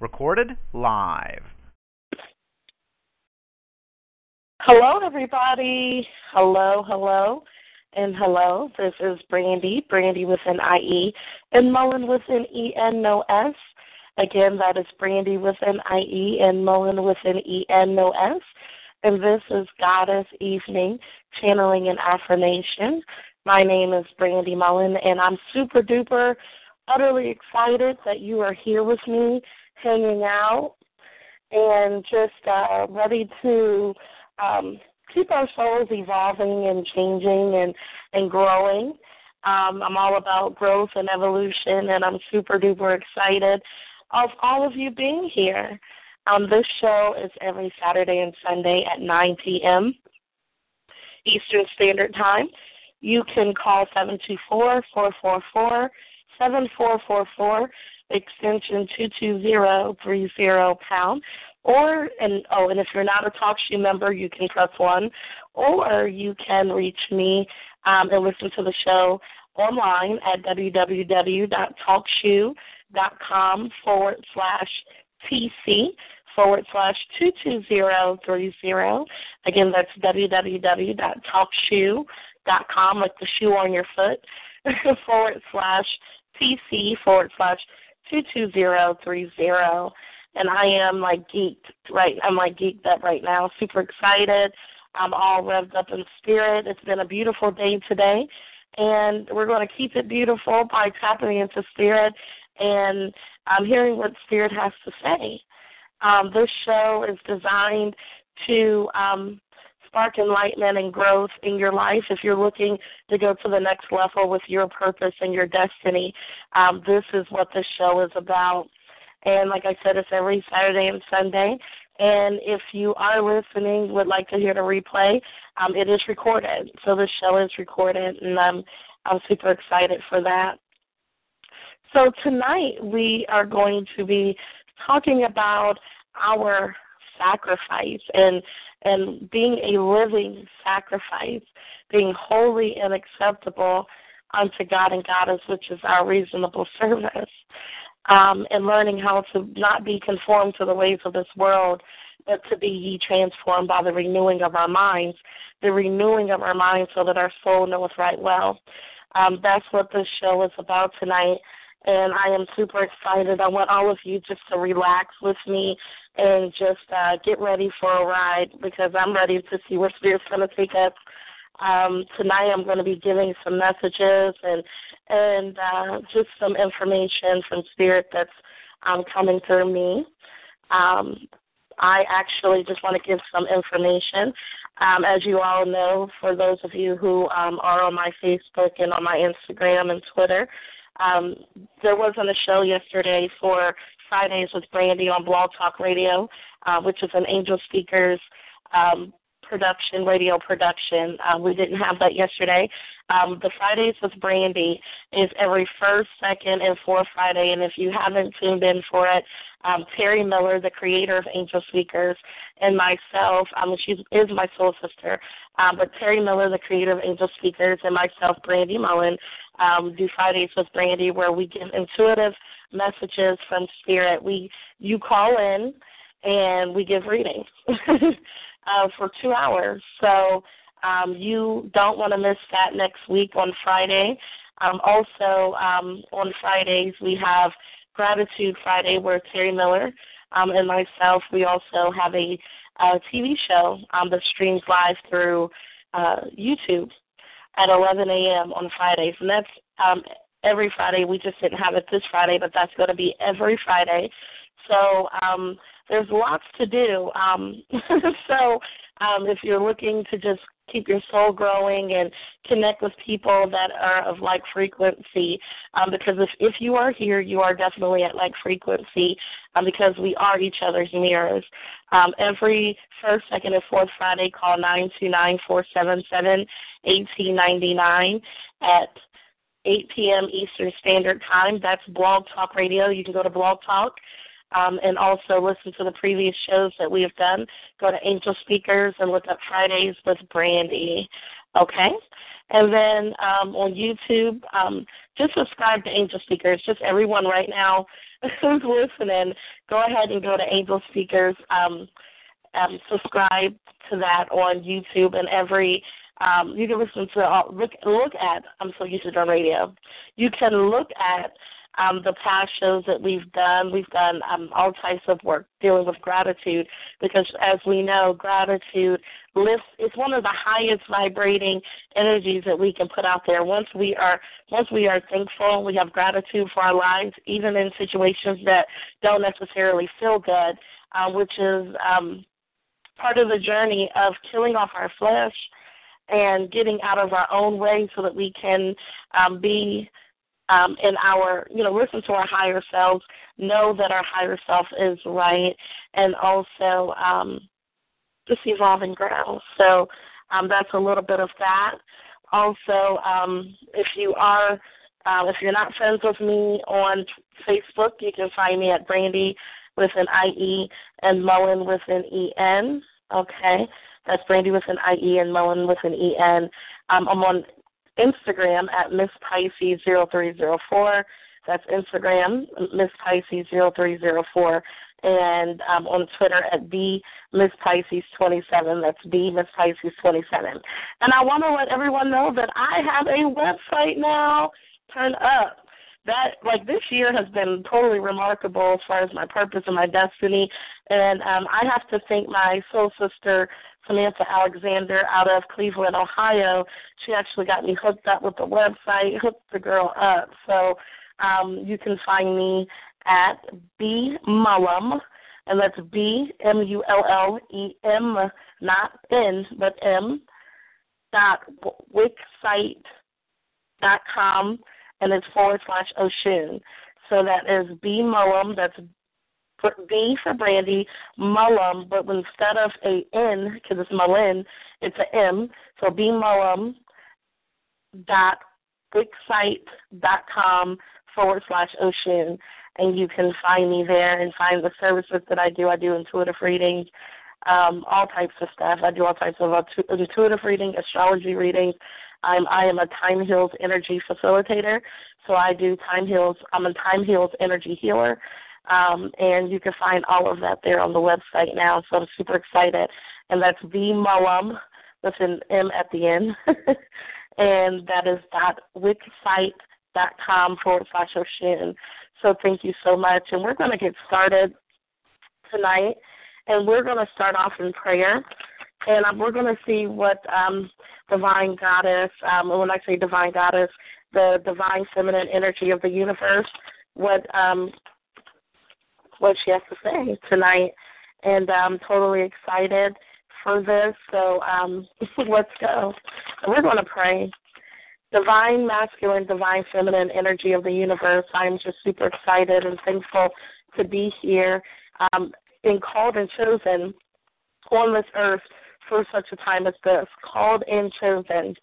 Recorded live. Hello, everybody. Hello, hello, and hello. This is Brandy, Brandy with an IE, and Mullen with an EN, no S. Again, that is Brandy with an IE and Mullen with an EN, no S. And this is Goddess Evening, Channeling and Affirmation. My name is Brandy Mullen, and I'm super duper, utterly excited that you are here with me, hanging out, and just uh, ready to um, keep our souls evolving and changing and, and growing. Um, I'm all about growth and evolution, and I'm super duper excited of all of you being here. Um, this show is every Saturday and Sunday at 9 p.m. Eastern Standard Time. You can call 724 444 7444 extension 22030 pound or and oh and if you're not a TalkShoe member you can press one or you can reach me um, and listen to the show online at www.talkshoe.com forward slash tc forward slash 22030. Again, that's www.talkshoe.com, like the shoe on your foot, forward slash tc forward slash 22030. And I am like geeked, right? I'm like geeked up right now, super excited. I'm all revved up in spirit. It's been a beautiful day today, and we're going to keep it beautiful by tapping into spirit and I'm hearing what spirit has to say. Um, this show is designed to um, spark enlightenment and growth in your life. If you're looking to go to the next level with your purpose and your destiny, um, this is what this show is about. And like I said, it's every Saturday and Sunday. And if you are listening, would like to hear the replay, um, it is recorded. So the show is recorded, and I'm I'm super excited for that. So tonight we are going to be talking about our sacrifice and and being a living sacrifice, being holy and acceptable unto God and Goddess, which is our reasonable service um, and learning how to not be conformed to the ways of this world, but to be ye transformed by the renewing of our minds, the renewing of our minds so that our soul knoweth right well. Um, that's what this show is about tonight, and I am super excited. I want all of you just to relax with me and just uh, get ready for a ride because I'm ready to see where Spirit's going to take us. Um, tonight I'm going to be giving some messages and and uh, just some information from Spirit that's um, coming through me. Um, I actually just want to give some information. Um, as you all know, for those of you who um, are on my Facebook and on my Instagram and Twitter, um, there was on the show yesterday for Fridays with Brandy on Blog Talk Radio, uh, which is an Angel Speakers um, production, radio production. Um, we didn't have that yesterday. Um, the Fridays with Brandy is every first, second, and fourth Friday. And if you haven't tuned in for it, um, Terry Miller, the creator of Angel Speakers, and myself, um, she is my soul sister, um, but Terry Miller, the creator of Angel Speakers, and myself, Brandy Mullen, um, do Fridays with Brandy, where we give intuitive messages from Spirit. We you call in and we give readings. uh, for two hours. So um, you don't want to miss that next week on Friday. Um, also, um, on Fridays, we have Gratitude Friday where Terry Miller um, and myself, we also have a, a TV show um, that streams live through uh, YouTube at 11 a.m. on Fridays. And that's um, every Friday. We just didn't have it this Friday, but that's going to be every Friday. So um, there's lots to do. Um, so um, if you're looking to just keep your soul growing and connect with people that are of like frequency, um, because if if you are here, you are definitely at like frequency, um, because we are each other's mirrors. Um, every first, second, and fourth Friday, call nine two nine four seven seven eighteen ninety nine at 8 p.m. Eastern Standard Time. That's Blog Talk Radio. You can go to Blog Talk um, and also listen to the previous shows that we have done. Go to Angel Speakers and look up Fridays with Brandy. Okay? And then um, on YouTube, um, just subscribe to Angel Speakers. Just everyone right now who's listening, go ahead and go to Angel Speakers. Um, um, subscribe to that on YouTube and every um, you can listen to uh, look look at I'm so used to done radio. You can look at um, the past shows that we've done. We've done um, all types of work dealing with gratitude because, as we know, gratitude lifts. It's one of the highest vibrating energies that we can put out there. Once we are once we are thankful, we have gratitude for our lives, even in situations that don't necessarily feel good, uh, which is um, part of the journey of killing off our flesh and getting out of our own way so that we can um, be um, in our, you know, listen to our higher selves, know that our higher self is right, and also um, just evolving ground. So um, that's a little bit of that. Also, um, if you are, uh, if you're not friends with me on Facebook, you can find me at Brandy with an IE and Mullen with an EN. Okay, that's Brandy with an IE and Mullen with an EN. Um, I'm on Instagram at Miss Pisces 0304. That's Instagram, Miss Pisces 0304. And um, on Twitter at B Miss Pisces 27. That's B Miss Pisces 27. And I want to let everyone know that I have a website now. Turn up that like this year has been totally remarkable as far as my purpose and my destiny and um I have to thank my soul sister Samantha Alexander out of Cleveland, Ohio. She actually got me hooked up with the website, hooked the girl up. So um, you can find me at B Mullum, and that's B M U L L E M, not N, but M dot wixsite dot com, and it's forward slash Oshun. So that is B Mullum. That's B for Brandy, Mullum, but instead of a N, because it's Mullen, it's a M. So B Mullum dot dot com forward slash Oshun, and you can find me there and find the services that I do. I do intuitive readings, um, all types of stuff. I do all types of intuitive reading, astrology readings. I'm I am a Time Heals energy facilitator, so I do Time Heals. I'm a Time Heals energy healer. Um, and you can find all of that there on the website now. So I'm super excited. And that's B Mullum with an M at the end. and that is dot com forward slash Oshun. So thank you so much. And we're going to get started tonight. And we're going to start off in prayer. And um, we're going to see what um, Divine Goddess, um, when I say Divine Goddess, the divine feminine energy of the universe, what um, what she has to say tonight. And I'm totally excited for this. So um, let's go. We're going to pray. Divine masculine, divine feminine energy of the universe. I'm just super excited and thankful to be here, um, called and chosen on this earth for such a time as this. Called and chosen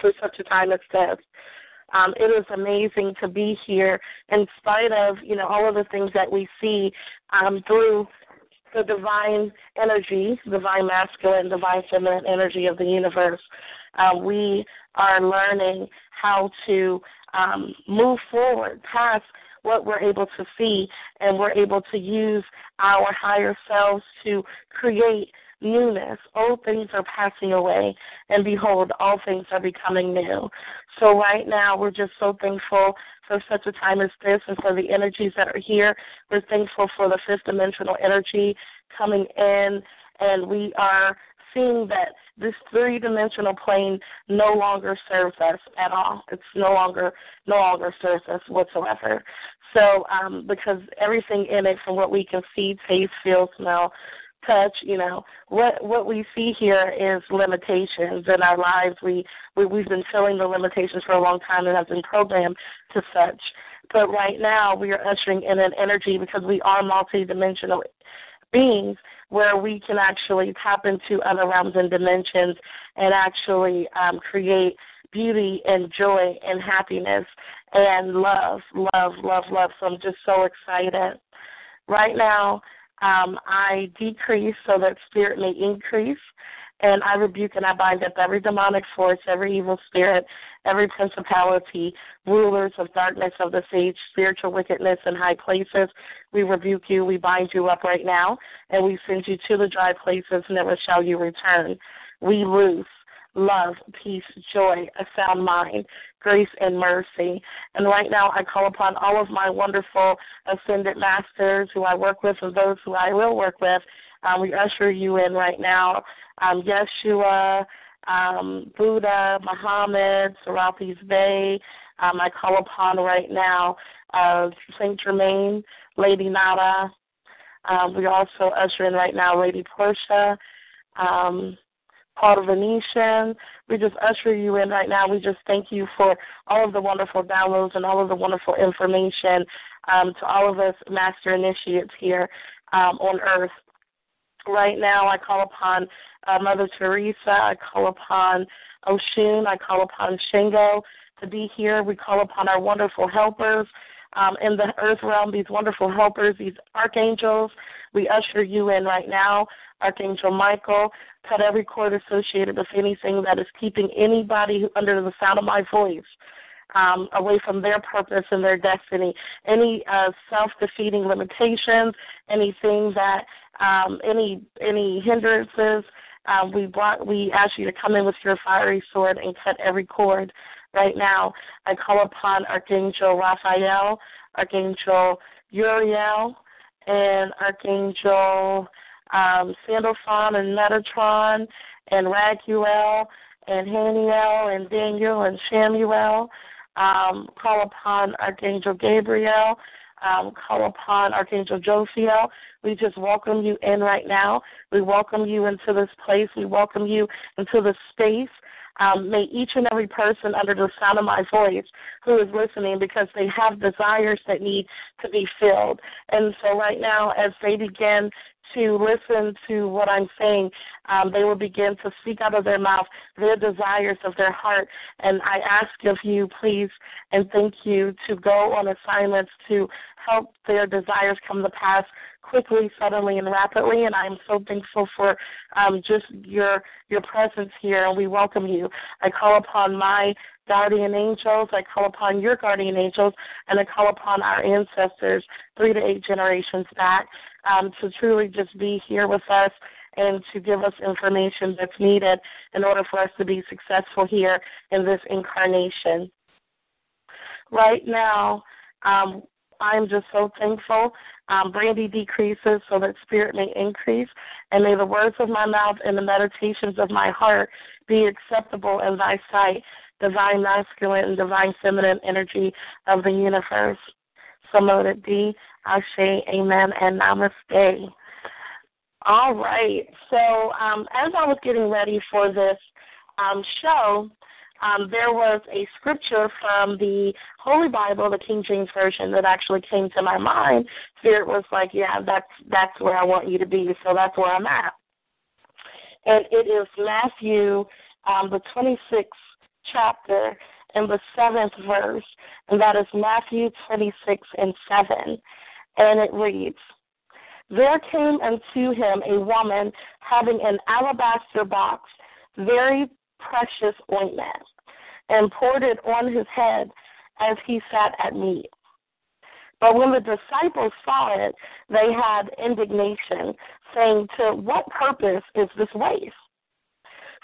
for such a time as this. Um, it is amazing to be here in spite of, you know, all of the things that we see um, through the divine energy, divine masculine, divine feminine energy of the universe. Uh, we are learning how to um, move forward past what we're able to see, and we're able to use our higher selves to create newness. Old things are passing away, and behold, all things are becoming new. So, right now, we're just so thankful for such a time as this and for the energies that are here. We're thankful for the fifth dimensional energy coming in, and we are seeing that this three dimensional plane no longer serves us at all. It's no longer no longer serves us whatsoever. So um, because everything in it from what we can see, taste, feel, smell, touch you know what what we see here is limitations in our lives we, we we've been feeling the limitations for a long time and have been programmed to such but right now we are ushering in an energy because we are multidimensional beings where we can actually tap into other realms and dimensions and actually um, create beauty and joy and happiness and love, love, love, love. So I'm just so excited. Right now, um, I decrease so that spirit may increase. And I rebuke and I bind up every demonic force, every evil spirit, every principality, rulers of darkness of the age, spiritual wickedness in high places. We rebuke you, we bind you up right now, and we send you to the dry places, never shall you return. We loose love, peace, joy, a sound mind, grace, and mercy. And right now, I call upon all of my wonderful ascended masters who I work with and those who I will work with. Um, we usher you in right now. Um, Yeshua, um, Buddha, Muhammad, Serapis Bey. Um, I call upon right now uh, Saint Germain, Lady Nada. Um, we also usher in right now Lady Portia. Um, Paul Venetian. We just usher you in right now. We just thank you for all of the wonderful downloads and all of the wonderful information um, to all of us master initiates here um, on earth. Right now, I call upon uh, Mother Teresa. I call upon Oshun. I call upon Shango to be here. We call upon our wonderful helpers um, in the earth realm, these wonderful helpers, these archangels. We usher you in right now. Archangel Michael, cut every cord associated with anything that is keeping anybody under the sound of my voice um, away from their purpose and their destiny. Any uh, self-defeating limitations, anything that, um, any any hindrances, um, we brought, we ask you to come in with your fiery sword and cut every cord. Right now, I call upon Archangel Raphael, Archangel Uriel, and Archangel um, Sandalphon and Metatron and Raguel and Haniel and Daniel and Samuel. Um, call upon Archangel Gabriel. Um, call upon Archangel Jophiel. We just welcome you in right now. We welcome you into this place. We welcome you into this space. Um, may each and every person under the sound of my voice who is listening, because they have desires that need to be filled. And so, right now, as they begin to listen to what I'm saying, um, they will begin to speak out of their mouth their desires of their heart. And I ask of you, please, and thank you, to go on assignments to help their desires come to pass quickly, suddenly, and rapidly. And I'm so thankful for um, just your your presence here, and we welcome you. I call upon my guardian angels. I call upon your guardian angels, and I call upon our ancestors, three to eight generations back, um, to truly just be here with us and to give us information that's needed in order for us to be successful here in this incarnation. Right now, um, I'm just so thankful. Um, brandy decreases so that spirit may increase, and may the words of my mouth and the meditations of my heart be acceptable in thy sight, divine masculine and divine feminine energy of the universe. So mote it be. Ashe, amen, and namaste. All right. So um, as I was getting ready for this um, show, um, there was a scripture from the Holy Bible, the King James Version, that actually came to my mind. Spirit was like, "Yeah, that's that's where I want you to be." So that's where I'm at. And it is Matthew, um, the 26th chapter, and the seventh verse, and that is Matthew 26 and 7. And it reads, There came unto him a woman having an alabaster box, very precious ointment, and poured it on his head as he sat at meat. But when the disciples saw it, they had indignation, saying, To what purpose is this waste?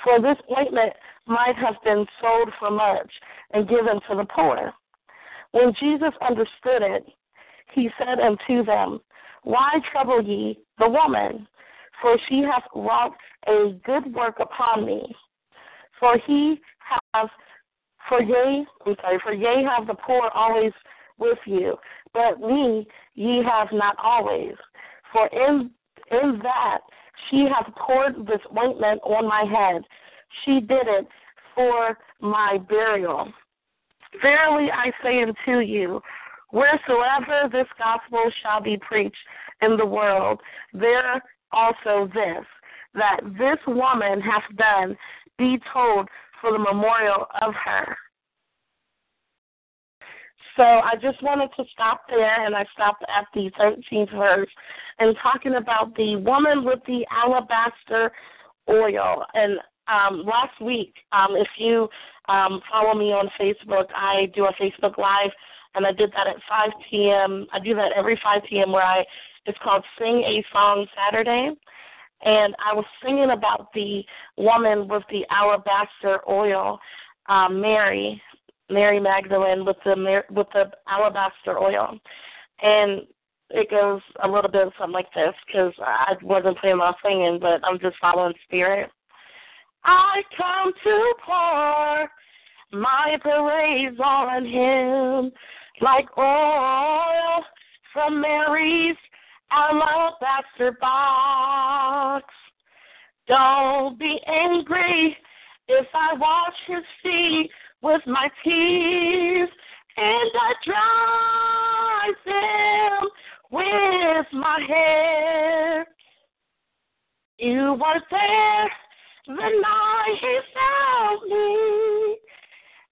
For this ointment might have been sold for much and given to the poor. When Jesus understood it, he said unto them, Why trouble ye the woman? For she hath wrought a good work upon me. For he hath, for ye, I'm sorry, for ye have the poor always with you, but me ye have not always. For in in that she hath poured this ointment on my head. She did it for my burial. Verily I say unto you, wheresoever this gospel shall be preached in the world, there also this, that this woman hath done, be told for the memorial of her. So I just wanted to stop there, and I stopped at the 13th verse and talking about the woman with the alabaster oil. And um, last week, um, if you um, follow me on Facebook, I do a Facebook Live, and I did that at 5 p.m. I do that every 5 p.m. where I it's called Sing a Song Saturday, and I was singing about the woman with the alabaster oil, um, Mary, Mary Magdalene with the with the alabaster oil, and it goes a little bit of something like this because I wasn't planning on singing, but I'm just following spirit. I come to pour my praise on him like oil from Mary's alabaster box. Don't be angry if I wash his feet with my tears and I dry them with my hair. You were there the night he found me.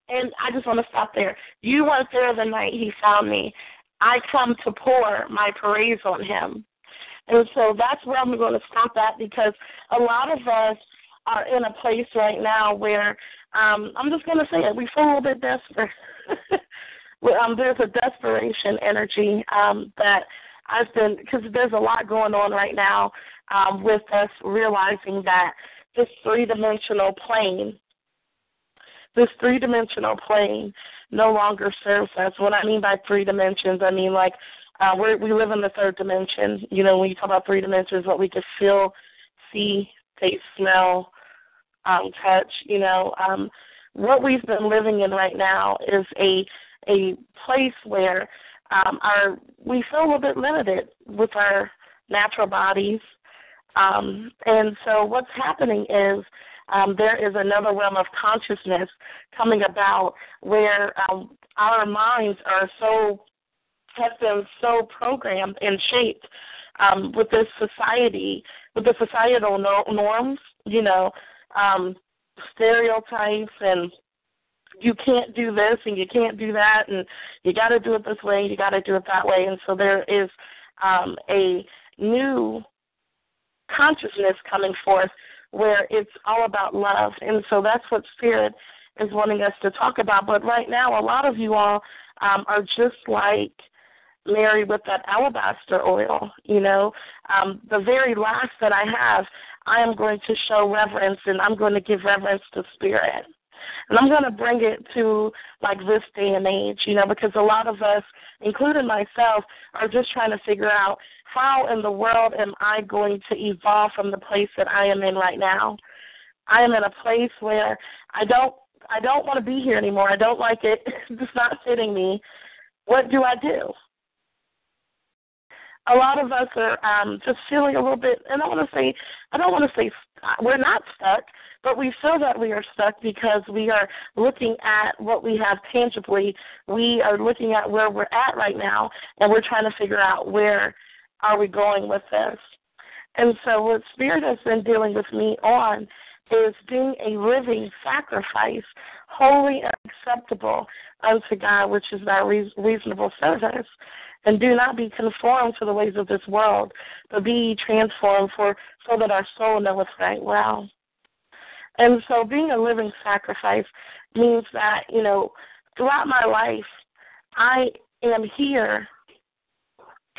And I just want to stop there. You weren't there the night he found me. I come to pour my praise on him. And so that's where I'm going to stop at because a lot of us are in a place right now where um, I'm just going to say it. We feel a little bit desperate. um, there's a desperation energy um, that I've been because there's a lot going on right now um, with us realizing that this three dimensional plane, this three dimensional plane, no longer serves us. What I mean by three dimensions, I mean like uh, we we live in the third dimension. You know, when you talk about three dimensions, what we can feel, see, taste, smell, um, touch. You know, um, what we've been living in right now is a a place where um, our we feel a little bit limited with our natural bodies, um, and so what's happening is um, there is another realm of consciousness coming about where um, our minds are so have been so programmed and shaped um, with this society, with the societal no- norms, you know, um, stereotypes and you can't do this and you can't do that and you got to do it this way, you got to do it that way, and so there is um, a new consciousness coming forth where it's all about love. And so that's what Spirit is wanting us to talk about. But right now, a lot of you all um, are just like Mary with that alabaster oil. You know, um, the very last that I have, I am going to show reverence and I'm going to give reverence to Spirit. And I'm going to bring it to like this day and age, you know, because a lot of us, including myself, are just trying to figure out how in the world am I going to evolve from the place that I am in right now? I am in a place where I don't I don't want to be here anymore. I don't like it. It's not fitting me. What do I do? A lot of us are um, just feeling a little bit, and I want to say, I don't want to say we're not stuck, but we feel that we are stuck because we are looking at what we have tangibly. We are looking at where we're at right now, and we're trying to figure out where are we going with this? And so, what Spirit has been dealing with me on is being a living sacrifice, and acceptable unto God, which is our reasonable service. And do not be conformed to the ways of this world, but be transformed for so that our soul knoweth right well. And so, being a living sacrifice means that you know, throughout my life, I am here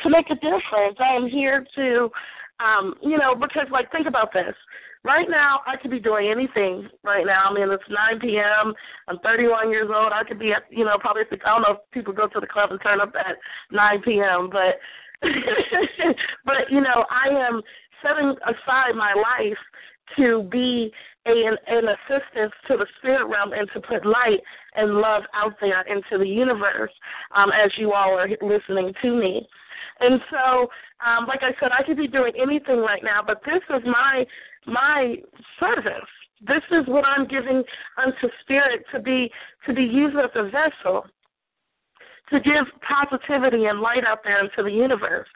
to make a difference. I am here to, um, you know, because like think about this. Right now, I could be doing anything. Right now, I mean, it's 9 p.m. I'm 31 years old. I could be at, you know, probably I don't know if people go to the club and turn up at 9 p.m. But, but you know, I am setting aside my life to be a, an, an assistance to the spirit realm and to put light and love out there into the universe um, as you all are listening to me. And so, um, like I said, I could be doing anything right now, but this is my my service. This is what I'm giving unto spirit to be to be used as a vessel to give positivity and light out there into the universe.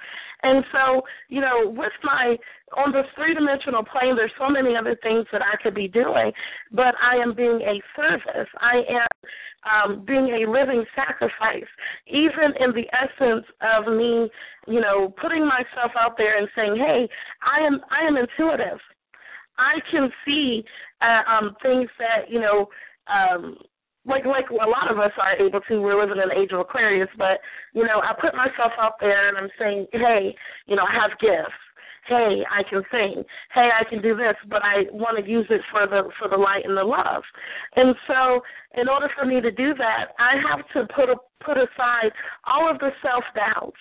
And so, you know, with my on this three dimensional plane, there's so many other things that I could be doing, but I am being a service. I am um, being a living sacrifice, even in the essence of me, you know, putting myself out there and saying, "Hey, I am I am intuitive. I can see uh, um, things that you know. Um, like like a lot of us are able to. We're living in the age of Aquarius, but you know, I put myself out there and I'm saying, hey, you know, I have gifts hey, I can sing, hey, I can do this, but I want to use it for the for the light and the love. And so, in order for me to do that, I have to put a, put aside all of the self doubts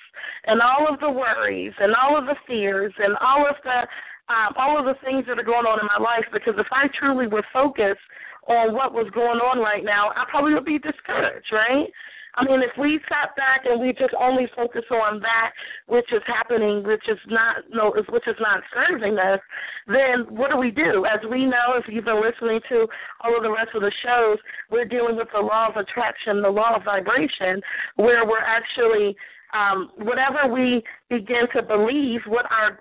and all of the worries and all of the fears and all of the um, all of the things that are going on in my life. Because if I truly were focused on what was going on right now, I probably would be discouraged, right? I mean, if we sat back and we just only focus on that which is happening, which is not no, which is not serving us, then what do we do? As we know, if you've been listening to all of the rest of the shows, we're dealing with the law of attraction, the law of vibration, where we're actually um, whatever we begin to believe, what our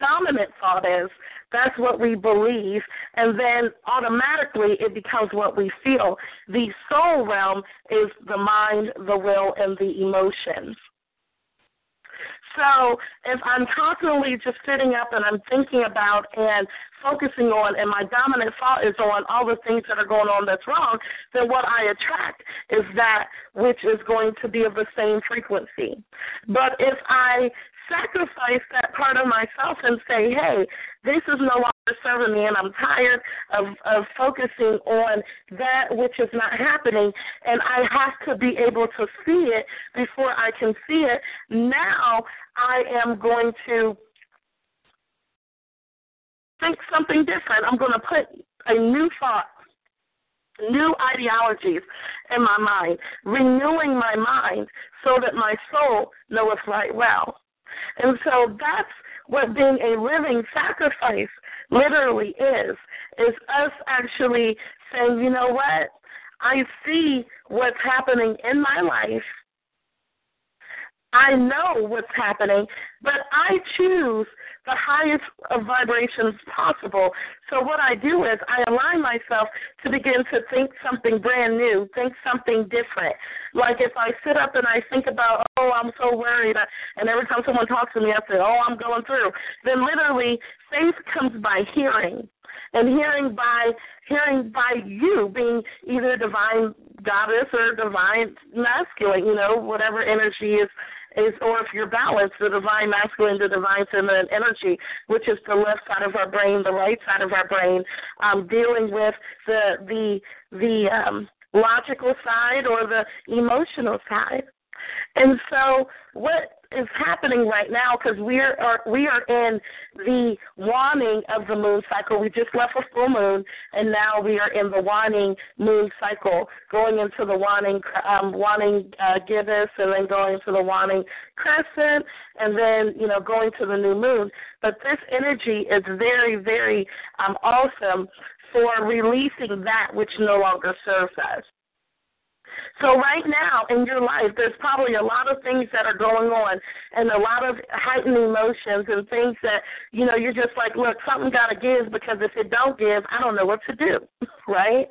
dominant thought is, that's what we believe, and then automatically it becomes what we feel. The soul realm is the mind, the will, and the emotions. So if I'm constantly just sitting up and I'm thinking about and focusing on, and my dominant thought is on all the things that are going on that's wrong, then what I attract is that which is going to be of the same frequency. But if I sacrifice that part of myself and say, hey, this is no longer serving me and I'm tired of, of focusing on that which is not happening and I have to be able to see it before I can see it. Now I am going to think something different. I'm going to put a new thought new ideologies in my mind, renewing my mind so that my soul knoweth right well. And so that's what being a living sacrifice literally is, is us actually saying, you know what? I see what's happening in my life I know what's happening, but I choose the highest of vibrations possible. So what I do is I align myself to begin to think something brand new, think something different. Like if I sit up and I think about, oh, I'm so worried, and every time someone talks to me, I say, oh, I'm going through. Then literally, faith comes by hearing and hearing by hearing by you being either divine goddess or divine masculine, you know, whatever energy is is or if you're balanced, the divine masculine, the divine feminine energy, which is the left side of our brain, the right side of our brain, um, dealing with the the the um, logical side or the emotional side. And so, what is happening right now because we are we are in the waning of the moon cycle. We just left a full moon, and now we are in the waning moon cycle, going into the waning um, waning uh, gibbous, and then going to the waning crescent, and then you know going to the new moon. But this energy is very very um, awesome for releasing that which no longer serves us. So right now in your life, there's probably a lot of things that are going on and a lot of heightened emotions and things that, you know, you're just like, look, something got to give because if it don't give, I don't know what to do, right?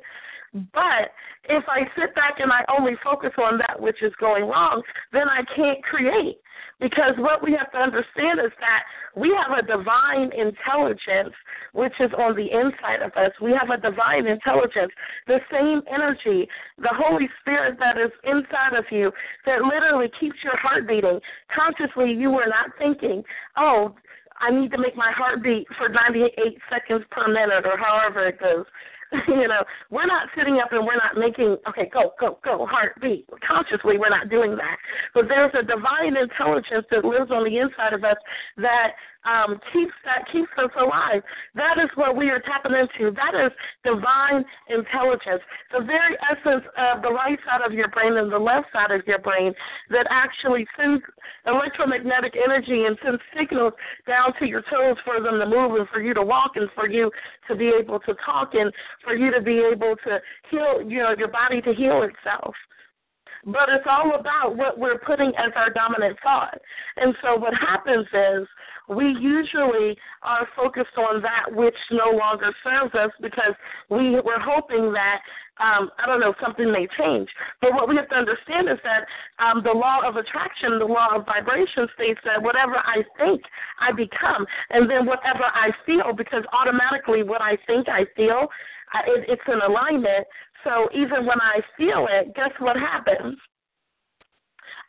But if I sit back and I only focus on that which is going wrong, then I can't create. Because what we have to understand is that we have a divine intelligence which is on the inside of us. We have a divine intelligence, the same energy, the Holy Spirit that is inside of you that literally keeps your heart beating. Consciously, you are not thinking, oh, I need to make my heart beat for 98 seconds per minute or however it goes. you know, we're not sitting up and we're not making, okay, go, go, go, heartbeat. Consciously, we're not doing that. But there's a divine intelligence that lives on the inside of us that um, keeps that keeps us alive. That is what we are tapping into. That is divine intelligence, the very essence of the right side of your brain and the left side of your brain that actually sends electromagnetic energy and sends signals down to your toes for them to move and for you to walk and for you to be able to talk and for you to be able to heal, you know, your body to heal itself. But it's all about what we're putting as our dominant thought. And so what happens is we usually are focused on that which no longer serves us because we we're hoping that um, I don't know, something may change. But what we have to understand is that um, the law of attraction, the law of vibration states that whatever I think, I become. And then whatever I feel, because automatically what I think, I feel, it, it's in alignment. So even when I feel it, guess what happens?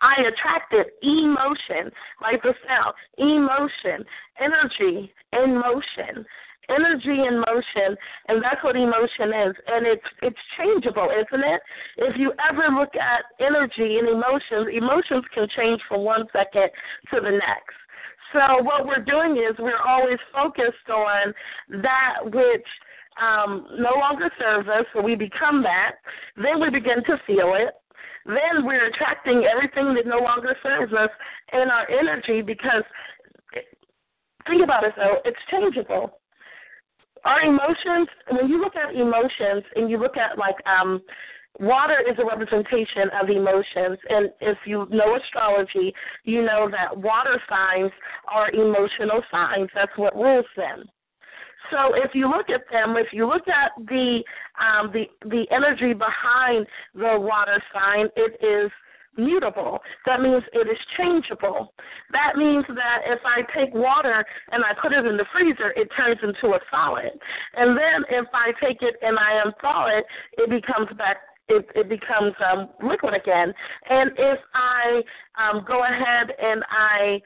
I attracted emotion, like the sound, emotion, energy in motion energy in motion, and that's what emotion is. And it's it's changeable, isn't it? If you ever look at energy and emotions, emotions can change from one second to the next. So what we're doing is we're always focused on that which um, no longer serves us, so we become that. Then we begin to feel it. Then we're attracting everything that no longer serves us in our energy because think about it though, it's changeable our emotions when you look at emotions and you look at like um water is a representation of emotions and if you know astrology you know that water signs are emotional signs that's what rules them so if you look at them if you look at the um the the energy behind the water sign it is mutable. That means it is changeable. That means that if I take water and I put it in the freezer, it turns into a solid. And then if I take it and I unthaw it, it becomes back it, it becomes um, liquid again. And if I um, go ahead and I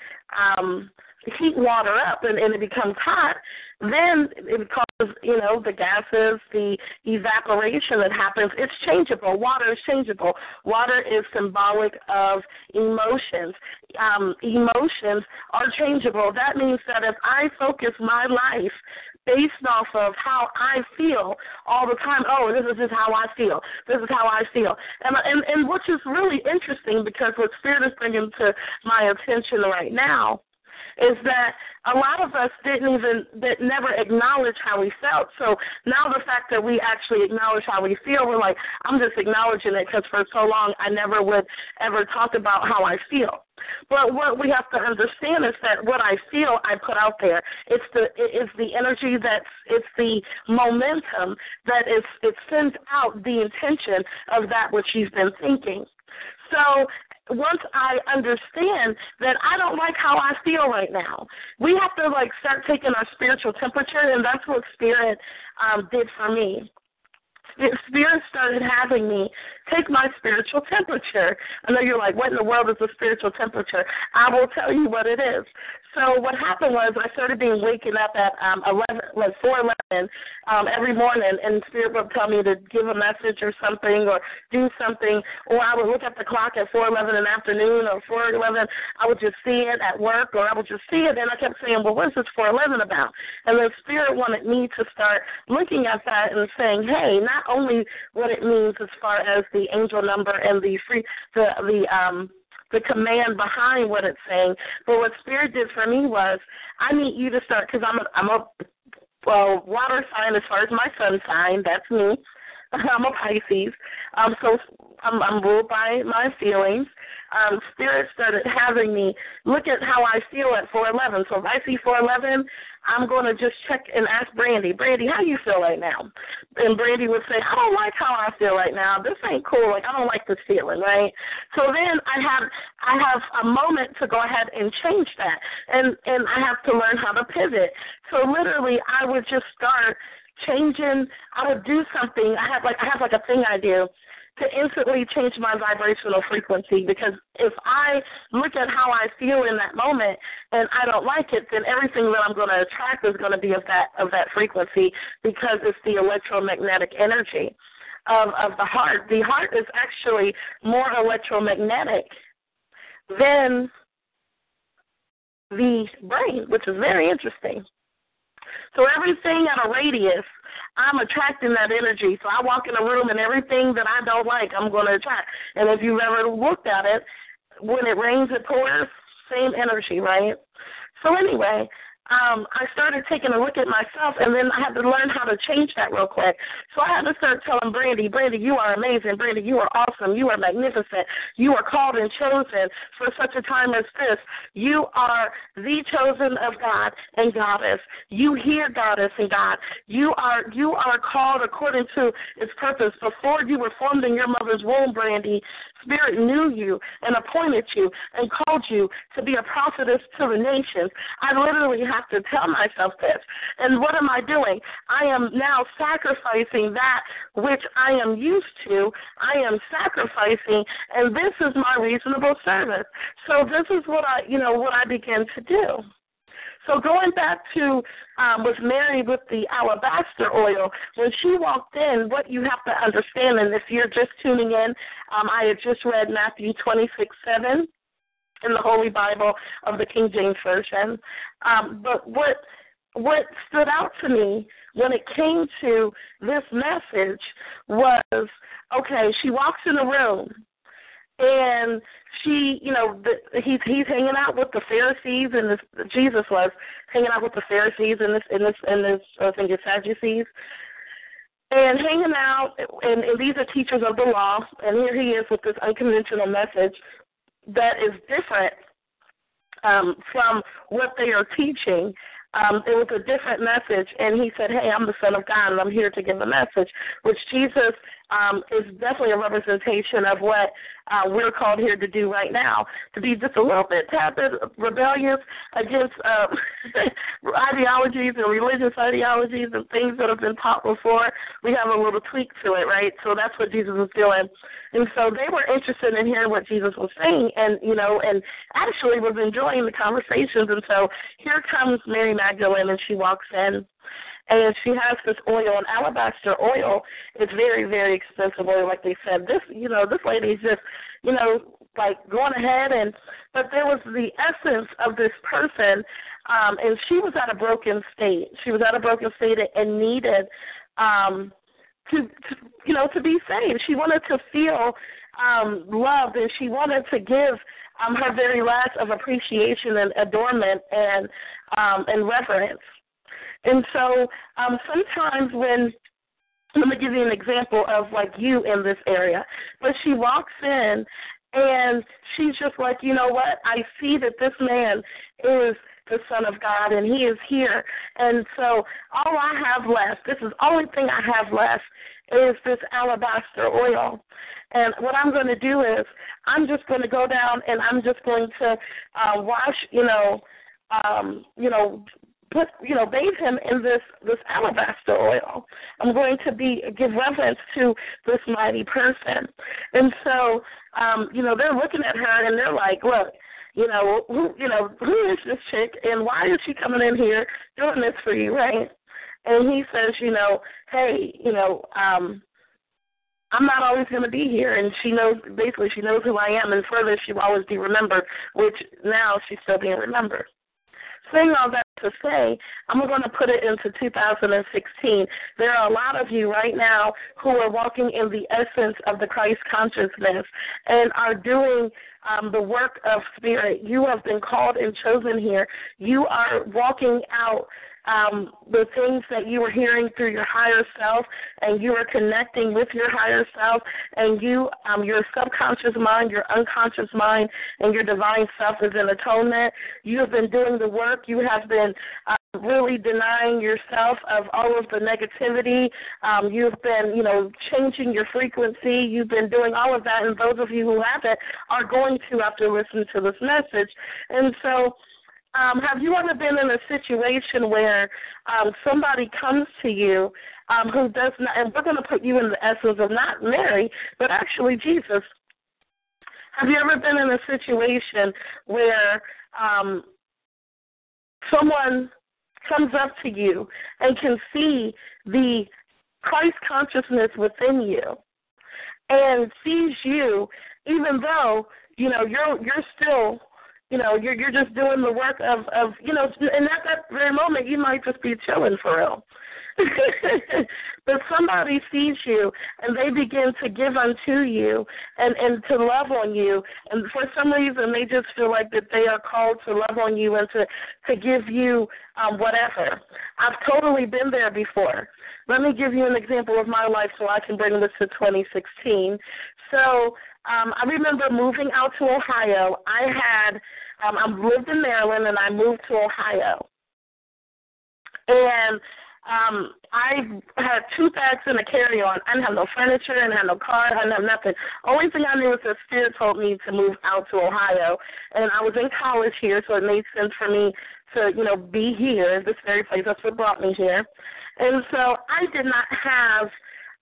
um, heat water up and, and it becomes hot, then it causes, you know, the gases, the evaporation that happens. It's changeable. Water is changeable. Water is symbolic of emotions. Um, emotions are changeable. That means that if I focus my life based off of how I feel all the time. Oh, this is just how I feel. This is how I feel. And and and which is really interesting because what Spirit is bringing to my attention right now is that a lot of us didn't even that never acknowledge how we felt. So now the fact that we actually acknowledge how we feel, we're like, I'm just acknowledging it because for so long I never would ever talk about how I feel. But what we have to understand is that what I feel, I put out there. It's the it's the energy that's it's the momentum that is it sends out the intention of that which you've been thinking. So once I understand that I don't like how I feel right now, we have to like start taking our spiritual temperature, and that's what spirit um, did for me. Spirit started having me take my spiritual temperature. I know you're like, what in the world is a spiritual temperature? I will tell you what it is. So what happened was I started being waking up at um, 11, like 4:11 um, every morning, and Spirit would tell me to give a message or something, or do something, or I would look at the clock at 4:11 in the afternoon or 4:11. I would just see it at work, or I would just see it, and I kept saying, "Well, what is this 4:11 about?" And the Spirit wanted me to start looking at that and saying, "Hey, not only what it means as far as the angel number and the free the the um the command behind what it's saying. But what Spirit did for me was, I need you to start because I'm a, I'm a well water sign as far as my sun sign. That's me. I'm a Pisces. Um, so I'm, I'm ruled by my feelings. Um, Spirit started having me look at how I feel at 411. So if I see 411, I'm going to just check and ask Brandy, Brandy, how you feel right now? And Brandy would say, I don't like how I feel right now. This ain't cool. Like I don't like this feeling, right? So then I have I have a moment to go ahead and change that, and and I have to learn how to pivot. So literally, I would just start changing. I would do something. I have like I have like a thing I do to instantly change my vibrational frequency because if I look at how I feel in that moment and I don't like it, then everything that I'm going to attract is going to be of that of that frequency because it's the electromagnetic energy of of the heart. The heart is actually more electromagnetic than the brain, which is very interesting. So everything at a radius I'm attracting that energy. So I walk in a room and everything that I don't like, I'm going to attract. And if you've ever looked at it, when it rains, it pours, same energy, right? So anyway, um, I started taking a look at myself, and then I had to learn how to change that real quick. So I had to start telling Brandy, Brandy, you are amazing. Brandy, you are awesome. You are magnificent. You are called and chosen for such a time as this. You are the chosen of God and Goddess. You hear Goddess and God. You are you are called according to its purpose. Before you were formed in your mother's womb, Brandy, Spirit knew you and appointed you and called you to be a prophetess to the nations. I literally have to tell myself this. And what am I doing? I am now sacrificing that which I am used to. I am sacrificing, and this is my reasonable service. So this is what I, you know, what I begin to do. So going back to um, was Mary with the alabaster oil, when she walked in, what you have to understand, and if you're just tuning in, um, I had just read Matthew 26 7 in the Holy Bible of the King James Version. Um, but what what stood out to me when it came to this message was okay, she walks in the room and she, you know, the, he's he's hanging out with the Pharisees and this Jesus was hanging out with the Pharisees and this and this and this I think it's Sadducees. And hanging out, and, and these are teachers of the law, and here he is with this unconventional message that is different um, from what they are teaching. Um, it was a different message, and he said, "Hey, I'm the Son of God, and I'm here to give a message," which Jesus um, is definitely a representation of what uh, we're called here to do right now, to be just a little bit tad bit rebellious against uh, ideologies and religious ideologies and things that have been taught before. We have a little tweak to it, right? So that's what Jesus was doing. And so they were interested in hearing what Jesus was saying and, you know, and actually was enjoying the conversations. And so here comes Mary Magdalene and she walks in and she has this oil, an alabaster oil. It's very, very expensive oil, like they said. This, you know, this lady's just, you know, like going ahead and, but there was the essence of this person, um, and she was at a broken state. She was at a broken state and needed, um, to, to you know, to be saved. She wanted to feel um, loved, and she wanted to give um, her very last of appreciation and adornment and um, and reverence. And so um, sometimes when let me give you an example of like you in this area. But she walks in and she's just like, you know what? I see that this man is the Son of God and he is here. And so all I have left, this is the only thing I have left, is this alabaster oil. And what I'm going to do is I'm just going to go down and I'm just going to uh, wash, you know, um, you know, put you know bathe him in this this alabaster oil. I'm going to be give reverence to this mighty person, and so um, you know they're looking at her and they're like, look. You know who? You know who is this chick, and why is she coming in here doing this for you, right? And he says, you know, hey, you know, um, I'm not always going to be here. And she knows, basically, she knows who I am. And further, she will always be remembered, which now she's still being remembered. Saying all that to say, I'm going to put it into 2016. There are a lot of you right now who are walking in the essence of the Christ consciousness and are doing um, the work of spirit. You have been called and chosen here. You are walking out um, the things that you are hearing through your higher self, and you are connecting with your higher self, and you, um, your subconscious mind, your unconscious mind, and your divine self is in atonement. You have been doing the work. You have been uh, really denying yourself of all of the negativity. Um, you've been, you know, changing your frequency. You've been doing all of that, and those of you who haven't are going to have to listen to this message. And so um, have you ever been in a situation where um, somebody comes to you um, who does not, and we're going to put you in the essence of not Mary, but actually Jesus? Have you ever been in a situation where um, someone comes up to you and can see the Christ consciousness within you and sees you, even though you know you're you're still you know, you're you're just doing the work of of you know, and at that very moment you might just be chilling for real. but somebody sees you and they begin to give unto you and and to love on you. And for some reason they just feel like that they are called to love on you and to to give you um whatever. I've totally been there before. Let me give you an example of my life so i can bring this to 2016 so um i remember moving out to ohio i had um i lived in maryland and i moved to ohio and um, I had two bags and a carry on. I didn't have no furniture, I didn't have no car, I didn't have nothing. Only thing I knew was that Spirit told me to move out to Ohio. And I was in college here, so it made sense for me to, you know, be here, this very place. That's what brought me here. And so I did not have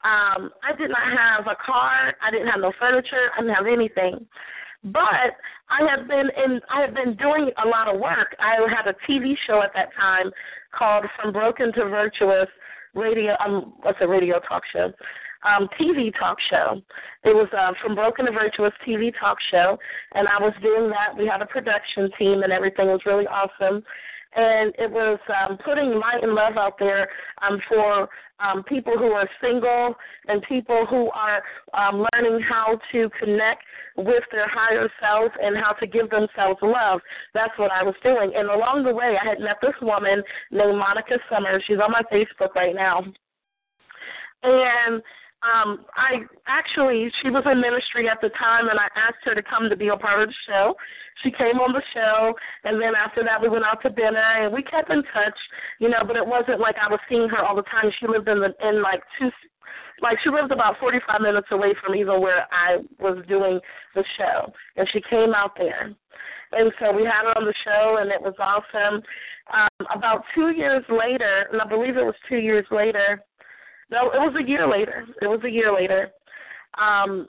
um I did not have a car, I didn't have no furniture, I didn't have anything. But I have been in I have been doing a lot of work. I had a TV show at that time called From Broken to Virtuous radio um what's a radio talk show. Um, TV talk show. It was uh, from Broken to Virtuous TV talk show, and I was doing that. We had a production team, and everything was really awesome and it was um, putting light and love out there um, for um, people who are single and people who are um, learning how to connect with their higher selves and how to give themselves love. That's what I was doing. And along the way, I had met this woman named Monica Summers. She's on my Facebook right now. And um, I actually, she was in ministry at the time, and I asked her to come to be a part of the show. She came on the show, and then after that, we went out to dinner, and we kept in touch, you know. But it wasn't like I was seeing her all the time. She lived in the in like two, like she lived about 45 minutes away from even where I was doing the show, and she came out there. And so we had her on the show, and it was awesome. Um, about two years later, and I believe it was two years later, no, it was a year later. It was a year later. Um,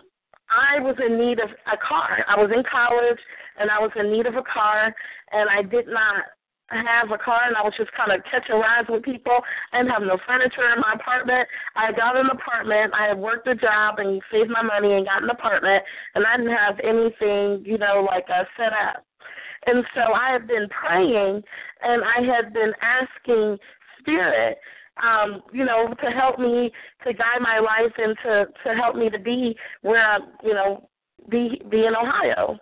I was in need of a car. I was in college and I was in need of a car and I did not have a car and I was just kind of catching rides with people. I didn't have no furniture in my apartment. I got an apartment. I had worked a job and saved my money and got an apartment and I didn't have anything, you know, like uh, set up. And so I had been praying and I had been asking Spirit um, you know, to help me to guide my life and to to help me to be where I, you know, be be in Ohio.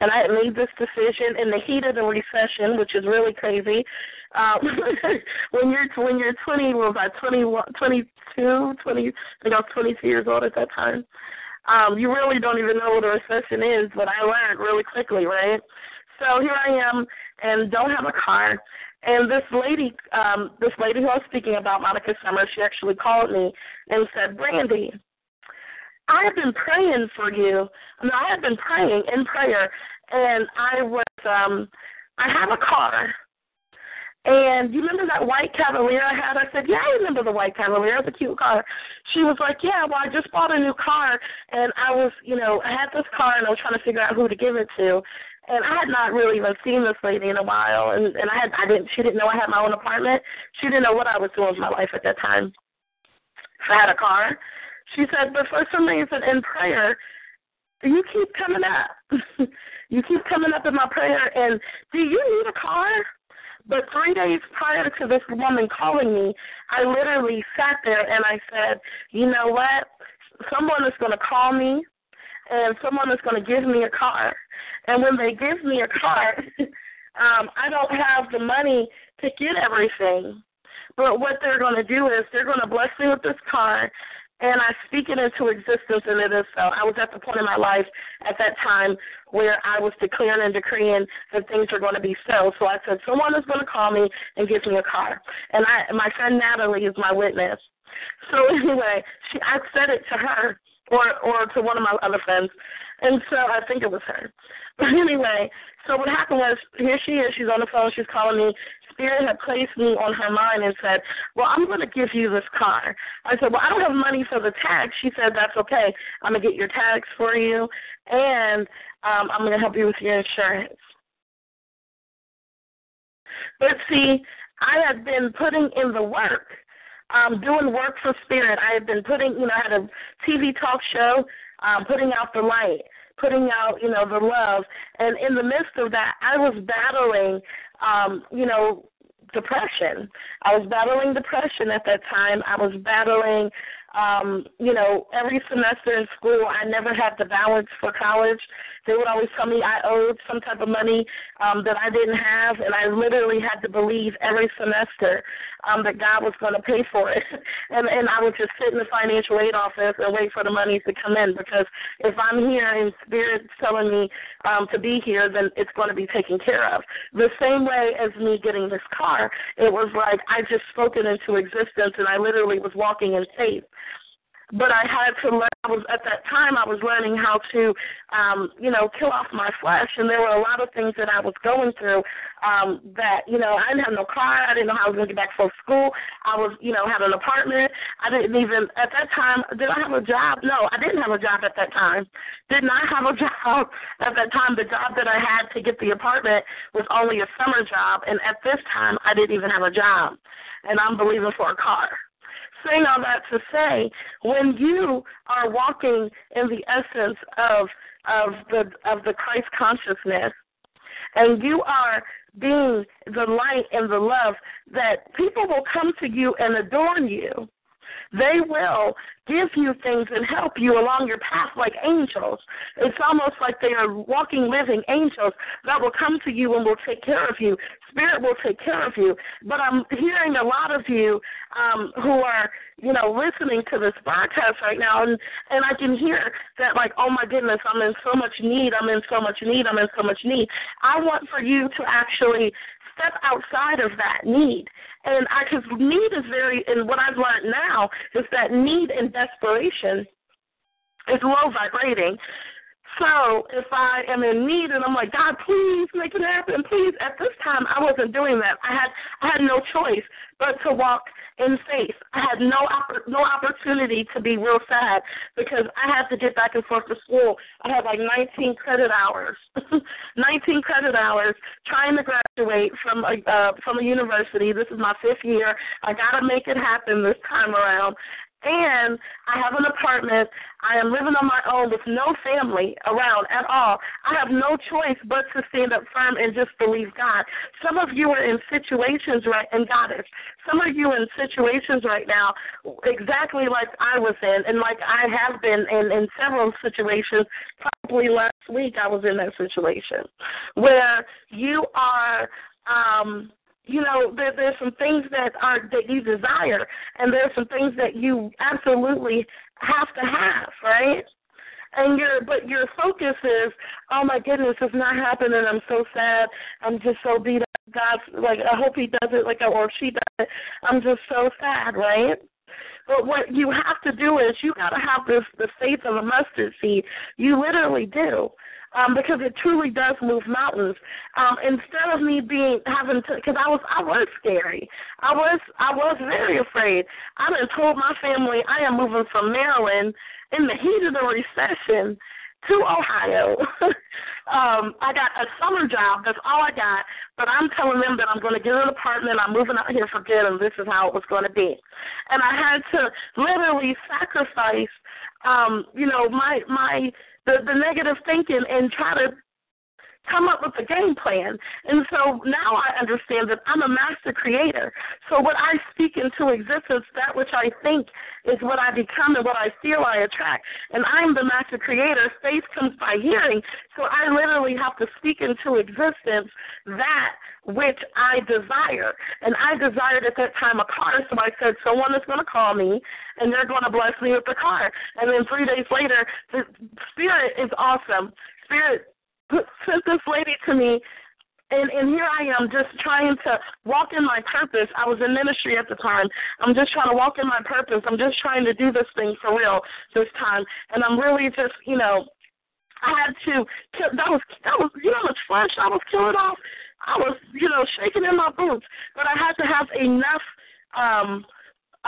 And I made this decision in the heat of the recession, which is really crazy. Um, when you're when you're 20, what was I 21, 22, 20? I think I was 22 years old at that time. Um, you really don't even know what a recession is, but I learned really quickly, right? So here I am, and don't have a car, and this lady, um, this lady who I was speaking about, Monica Summers, she actually called me and said, Brandy, I have been praying for you. I, mean, I have been praying in prayer, and I was, um, I have a car. And you remember that white Cavalier I had? I said, Yeah, I remember the white Cavalier. It's a cute car. She was like, Yeah, well, I just bought a new car, and I was, you know, I had this car, and I was trying to figure out who to give it to and I had not really even seen this lady in a while, and and I had I didn't she didn't know I had my own apartment. She didn't know what I was doing with my life at that time. I had a car. She said, but for some reason in prayer, you keep coming up. you keep coming up in my prayer, and do you need a car? But three days prior to this woman calling me, I literally sat there and I said, you know what? Someone is going to call me and someone is going to give me a car. And when they give me a car, um, I don't have the money to get everything. But what they're going to do is they're going to bless me with this car, and I speak it into existence, and it is so. I was at the point in my life at that time where I was declaring and decreeing that things are going to be so. So I said, someone is going to call me and give me a car. And I, my friend Natalie is my witness. So anyway, she, I said it to her, or or to one of my other friends, and so I think it was her. But anyway, so what happened was here she is, she's on the phone, she's calling me. Spirit had placed me on her mind and said, Well, I'm gonna give you this car. I said, Well, I don't have money for the tax. She said, That's okay. I'm gonna get your tax for you and um I'm gonna help you with your insurance. But see, I had been putting in the work um, doing work for Spirit. I had been putting, you know, I had a TV talk show, um, putting out the light, putting out, you know, the love. And in the midst of that, I was battling, um, you know, depression. I was battling depression at that time. I was battling um, you know, every semester in school, I never had the balance for college. They would always tell me I owed some type of money um, that I didn't have, and I literally had to believe every semester um, that God was going to pay for it. and and I would just sit in the financial aid office and wait for the money to come in because if I'm here and Spirit's telling me um, to be here, then it's going to be taken care of. The same way as me getting this car, it was like I just spoke it into existence, and I literally was walking in faith but I had to learn. I was at that time I was learning how to, um, you know, kill off my flesh, and there were a lot of things that I was going through um, that you know I didn't have no car. I didn't know how I was going to get back from school. I was, you know, had an apartment. I didn't even at that time. Did I have a job? No, I didn't have a job at that time. Did not have a job at that time. The job that I had to get the apartment was only a summer job, and at this time I didn't even have a job, and I'm believing for a car saying all that to say, when you are walking in the essence of of the of the Christ consciousness, and you are being the light and the love that people will come to you and adorn you. They will give you things and help you along your path like angels. It's almost like they are walking, living angels that will come to you and will take care of you. Spirit will take care of you. But I'm hearing a lot of you um, who are, you know, listening to this broadcast right now, and and I can hear that like, oh my goodness, I'm in so much need. I'm in so much need. I'm in so much need. I want for you to actually step outside of that need. And I, because need is very, and what I've learned now is that need and desperation is low vibrating. So if I am in need and I'm like, God, please make it happen, please. At this time, I wasn't doing that. I had I had no choice but to walk in faith. I had no no opportunity to be real sad because I had to get back and forth to school. I had like 19 credit hours, 19 credit hours trying to graduate from a uh, from a university. This is my fifth year. I got to make it happen this time around, and I have an apartment. I am living on my own with no family around at all. I have no choice but to stand up firm and just believe God. Some of you are in situations right and God is. Some of you in situations right now exactly like I was in and like I have been in in several situations. Probably last week I was in that situation where you are um you know, there, there's some things that are that you desire, and there's some things that you absolutely have to have, right? And your but your focus is, oh my goodness, it's not happening. I'm so sad. I'm just so beat up. God, like I hope He does it, like or she does it. I'm just so sad, right? But what you have to do is you got to have this the faith of a mustard seed. You literally do um, because it truly does move mountains. Um, instead of me being having to, because I was I was scary. I was I was very afraid. I done told my family I am moving from Maryland in the heat of the recession to Ohio. um, I got a summer job. That's all I got. But I'm telling them that I'm going to get an apartment. I'm moving out here for good, and this is how it was going to be. And I had to literally sacrifice, um, you know, my my the, the negative thinking and try to come up with a game plan. And so now I understand that I'm a master creator. So what I speak into existence, that which I think is what I become and what I feel I attract. And I'm the master creator. Faith comes by hearing. So I literally have to speak into existence that which I desire. And I desired at that time a car, so I said, someone is going to call me and they're going to bless me with the car. And then three days later, the Spirit is awesome. Spirit sent this lady to me and and here I am just trying to walk in my purpose. I was in ministry at the time. I'm just trying to walk in my purpose. I'm just trying to do this thing for real this time. And I'm really just, you know, I had to kill that was that was you know how much flesh I was killing off. I was, you know, shaking in my boots. But I had to have enough um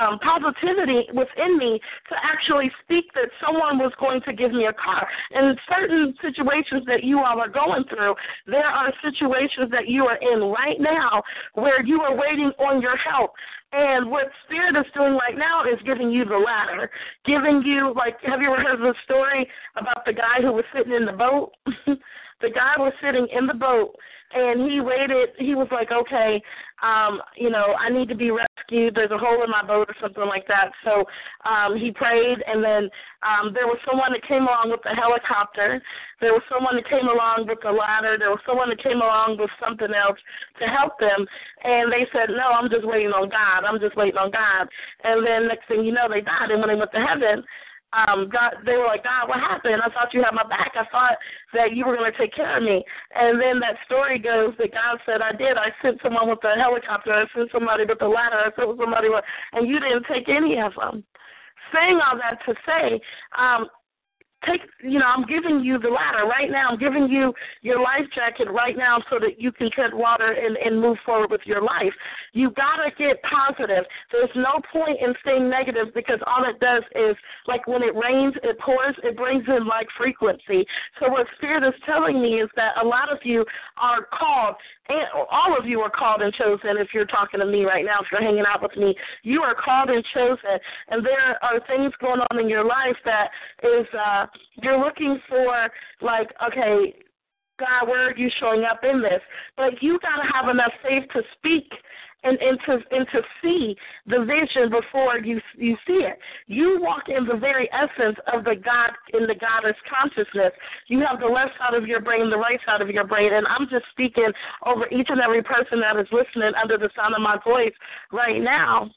um, positivity within me to actually speak that someone was going to give me a car. In certain situations that you all are going through, there are situations that you are in right now where you are waiting on your help. And what Spirit is doing right now is giving you the ladder, giving you, like, have you ever heard the story about the guy who was sitting in the boat? the guy was sitting in the boat and he waited. He was like, okay, um, you know, I need to be rescued. There's a hole in my boat or something like that. So um, he prayed, and then um, there was someone that came along with the helicopter. There was someone that came along with the ladder. There was someone that came along with something else to help them. And they said, no, I'm just waiting on God. I'm just waiting on God. And then next thing you know, they died. And when they went to heaven, um, God, they were like, God, what happened? I thought you had my back. I thought that you were going to take care of me. And then that story goes that God said, I did. I sent someone with a helicopter. I sent somebody with a ladder. I sent somebody with, and you didn't take any of them. Saying all that to say, um, take you know i'm giving you the ladder right now. I'm giving you your life jacket right now so that you can tread water and and move forward with your life. You got to get positive. There's no point in staying negative because all it does is like when it rains it pours it brings in like frequency. So what spirit is telling me is that a lot of you are called and all of you are called and chosen if you're talking to me right now if you're hanging out with me you are called and chosen and there are things going on in your life that is uh you're looking for like, okay, God, where are you showing up in this? But you got to have enough faith to speak and, and to and to see the vision before you you see it. You walk in the very essence of the God in the goddess consciousness. You have the left side of your brain, the right side of your brain, and I'm just speaking over each and every person that is listening under the sound of my voice right now.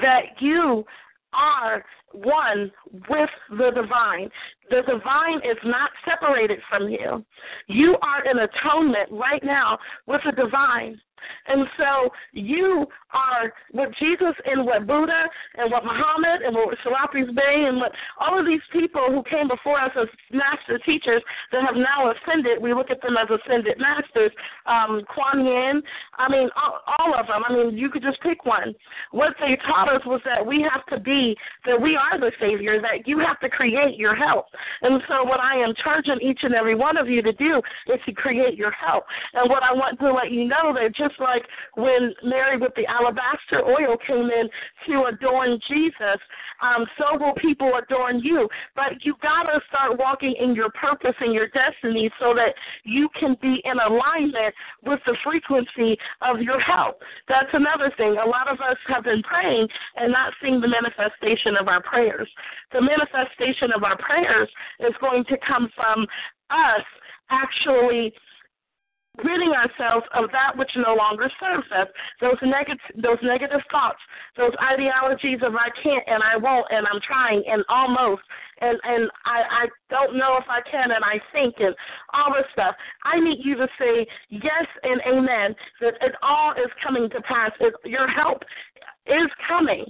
That you are one with the divine. The divine is not separated from you. You are in atonement right now with the divine. And so you are what Jesus and what Buddha and what Muhammad and what Serapis Bey and what all of these people who came before us as master teachers that have now ascended, we look at them as ascended masters. Um, Kuan Yin, I mean, all, all of them. I mean, you could just pick one. What they taught us was that we have to be, that we are the Savior, that you have to create your help. And so what I am charging each and every one of you to do is to create your help. And what I want to let you know that just like when Mary with the alabaster oil came in to adorn Jesus, um, so will people adorn you. But you gotta start walking in your purpose and your destiny so that you can be in alignment with the frequency of your help. That's another thing. A lot of us have been praying and not seeing the manifestation of our prayers. The manifestation of our prayers is going to come from us actually ridding ourselves of that which no longer serves us. Those negative, those negative thoughts, those ideologies of I can't and I won't and I'm trying and almost and and I I don't know if I can and I think and all this stuff. I need you to say yes and amen that it all is coming to pass. It, your help is coming.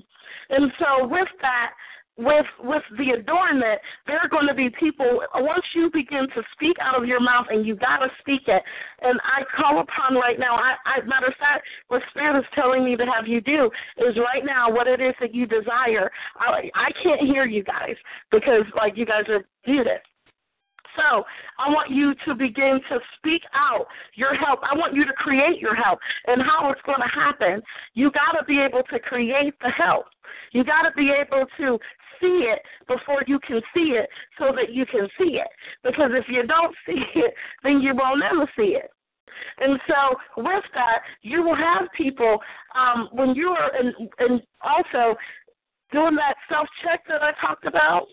And so with that, with with the adornment, there are going to be people. Once you begin to speak out of your mouth, and you gotta speak it. And I call upon right now. I, I matter of fact, what Spirit is telling me to have you do is right now what it is that you desire. I I can't hear you guys because like you guys are muted. So I want you to begin to speak out your help. I want you to create your help. And how it's going to happen, you got to be able to create the help. You got to be able to see it before you can see it so that you can see it. Because if you don't see it, then you will never see it. And so with that, you will have people um, when you are and and also doing that self check that I talked about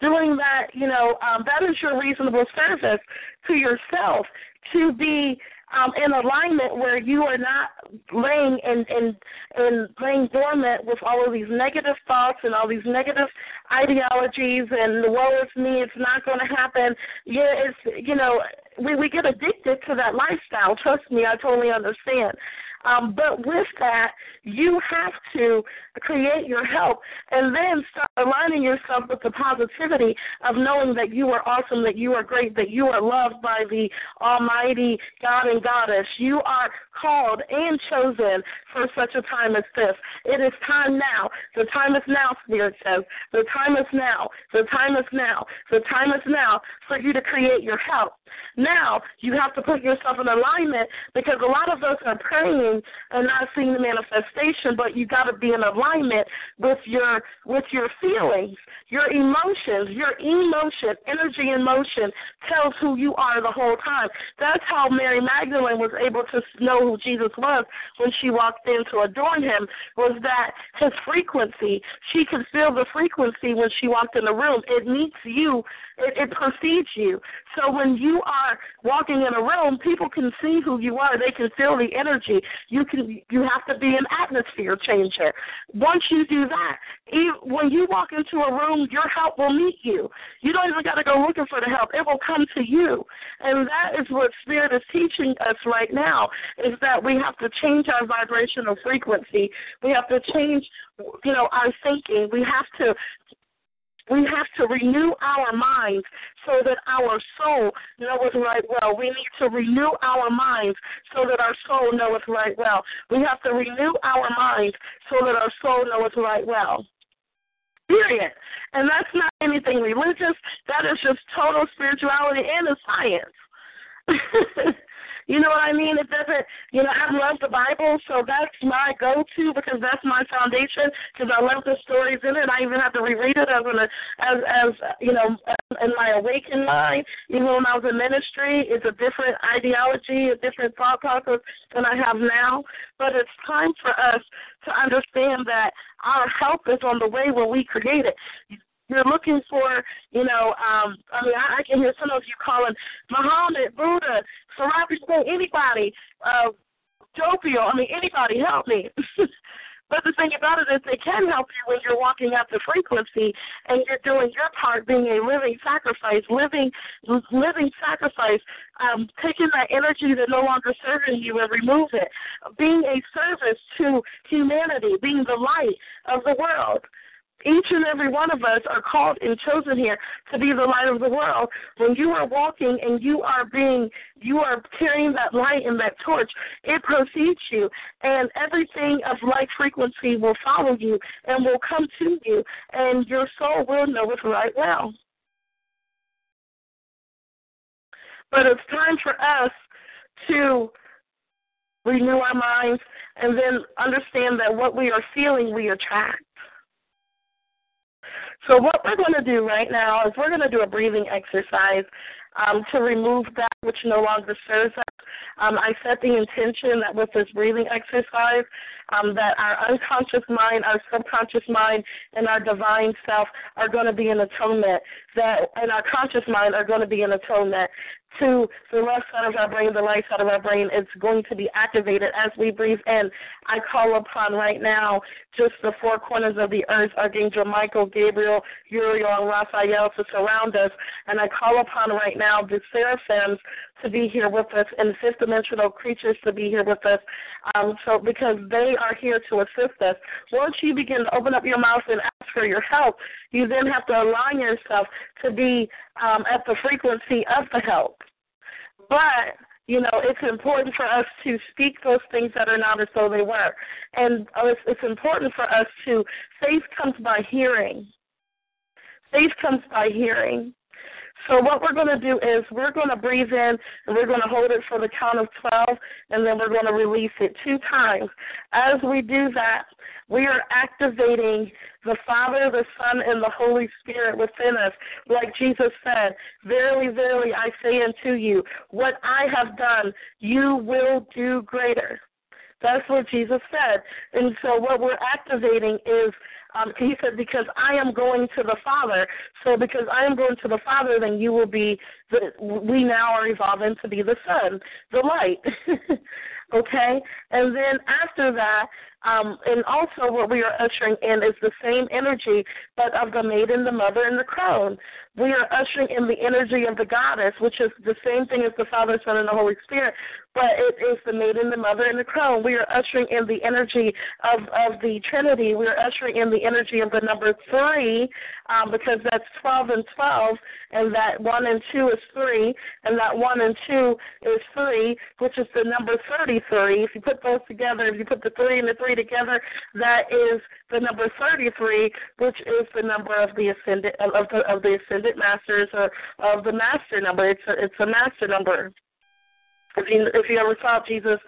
doing that, you know, um, that is your reasonable service to yourself to be um, in alignment where you are not laying and and and laying dormant with all of these negative thoughts and all these negative ideologies and the woe is me, it's not going to happen. Yeah, it's you know we we get addicted to that lifestyle. Trust me, I totally understand. Um, but with that, you have to create your help and then start aligning yourself with the positivity of knowing that you are awesome, that you are great, that you are loved by the Almighty God and Goddess. You are called and chosen for such a time as this. It is time now. The time is now, Spirit says. The time is now. The time is now. The time is now for you to create your help. Now, you have to put yourself in alignment because a lot of us are praying and not seeing the manifestation, but you got to be in alignment with your with your feelings, your emotions, your emotion, energy and motion tells who you are the whole time. That's how Mary Magdalene was able to know who Jesus was when she walked in to adorn him. Was that his frequency? She could feel the frequency when she walked in the room. It meets you. It, it precedes you. So when you are walking in a room, people can see who you are. They can feel the energy. You can. You have to be an atmosphere changer. Once you do that, when you walk into a room, your help will meet you. You don't even got to go looking for the help. It will come to you. And that is what Spirit is teaching us right now, is that we have to change our vibrational frequency. We have to change, you know, our thinking. We have to we have to renew our minds so that our soul knoweth right well. We need to renew our minds so that our soul knoweth right well. We have to renew our minds so that our soul knoweth right well. Period. And that's not anything religious. That is just total spirituality and a science. You know what I mean? It doesn't, you know, I love the Bible, so that's my go-to because that's my foundation. Because I love the stories in it. I even have to reread it as an, as as you know, in my awakened mind. Even when I was in ministry, it's a different ideology, a different thought process than I have now. But it's time for us to understand that our help is on the way when we create it you're looking for, you know, um, I mean, I, I can hear some of you calling Muhammad, Buddha, Serapi, anybody, uh, Jopio, I mean, anybody, help me. But the thing about it is they can help you when you're walking up the frequency and you're doing your part being a living sacrifice, living living sacrifice, um, taking that energy that no longer serving you and remove it. Being a service to humanity, being the light of the world. Each and every one of us are called and chosen here to be the light of the world. When you are walking and you are being, you are carrying that light and that torch, it precedes you. And everything of light frequency will follow you and will come to you, and your soul will know it right well. But it's time for us to renew our minds and then understand that what we are feeling, we attract. So what we're going to do right now is we're going to do a breathing exercise um, to remove that which no longer serves us. Um, I set the intention that with this breathing exercise, um, that our unconscious mind, our subconscious mind, and our divine self are going to be in atonement. That and our conscious mind are going to be in atonement to the left side of our brain, the right side of our brain It's going to be activated as we breathe in. I call upon right now just the four corners of the earth, Archangel Michael, Gabriel, Uriel, and Raphael to surround us. And I call upon right now the seraphims to be here with us and fifth dimensional creatures to be here with us. Um, so because they are here to assist us. Once you begin to open up your mouth and ask for your help, you then have to align yourself to be um, at the frequency of the help. But you know, it's important for us to speak those things that are not as though they were. And uh, it's, it's important for us to, faith comes by hearing. Faith comes by hearing. So what we're going to do is we're going to breathe in and we're going to hold it for the count of 12 and then we're going to release it two times. As we do that, we are activating the Father, the Son, and the Holy Spirit within us. Like Jesus said, Verily, verily, I say unto you, what I have done, you will do greater. That's what Jesus said. And so what we're activating is um, he said, because I am going to the Father. So because I am going to the Father, then you will be, the, we now are evolving to be the Son, the light. okay? And then after that, um, and also what we are ushering in is the same energy, but of the maiden, the mother, and the crone. We are ushering in the energy of the goddess, which is the same thing as the Father, Son, and the Holy Spirit, but it is the maiden, the mother, and the crone. We are ushering in the energy of, of the Trinity. We are ushering in the energy of the number three, um, because that's 12 and 12, and that 1 and 2 is 3, and that 1 and 2 is 3, which is the number 33. If you put those together, if you put the 3 and the 3 together, that is the number 33, which is the number of the ascendant of the of the ascendant masters or of the master number. It's a, it's a master number. If you if you ever saw Jesus